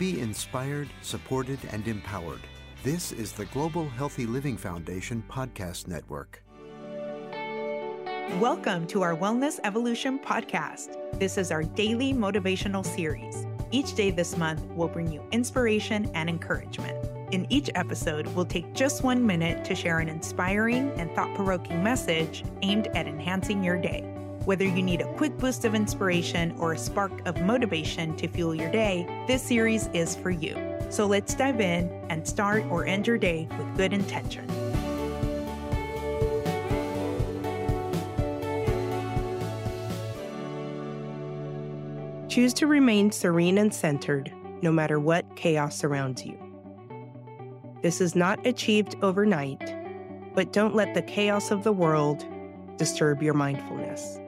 Be inspired, supported, and empowered. This is the Global Healthy Living Foundation podcast network. Welcome to our Wellness Evolution podcast. This is our daily motivational series. Each day this month will bring you inspiration and encouragement. In each episode, we'll take just one minute to share an inspiring and thought provoking message aimed at enhancing your day. Whether you need a quick boost of inspiration or a spark of motivation to fuel your day, this series is for you. So let's dive in and start or end your day with good intention. Choose to remain serene and centered no matter what chaos surrounds you. This is not achieved overnight, but don't let the chaos of the world disturb your mindfulness.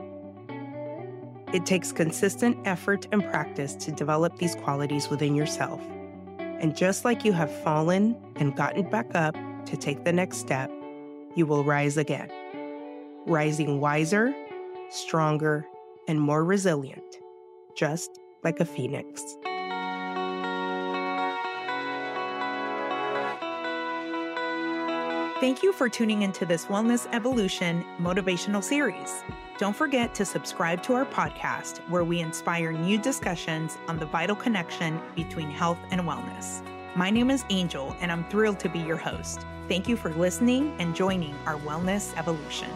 It takes consistent effort and practice to develop these qualities within yourself. And just like you have fallen and gotten back up to take the next step, you will rise again, rising wiser, stronger, and more resilient, just like a phoenix. Thank you for tuning into this Wellness Evolution motivational series. Don't forget to subscribe to our podcast, where we inspire new discussions on the vital connection between health and wellness. My name is Angel, and I'm thrilled to be your host. Thank you for listening and joining our Wellness Evolution.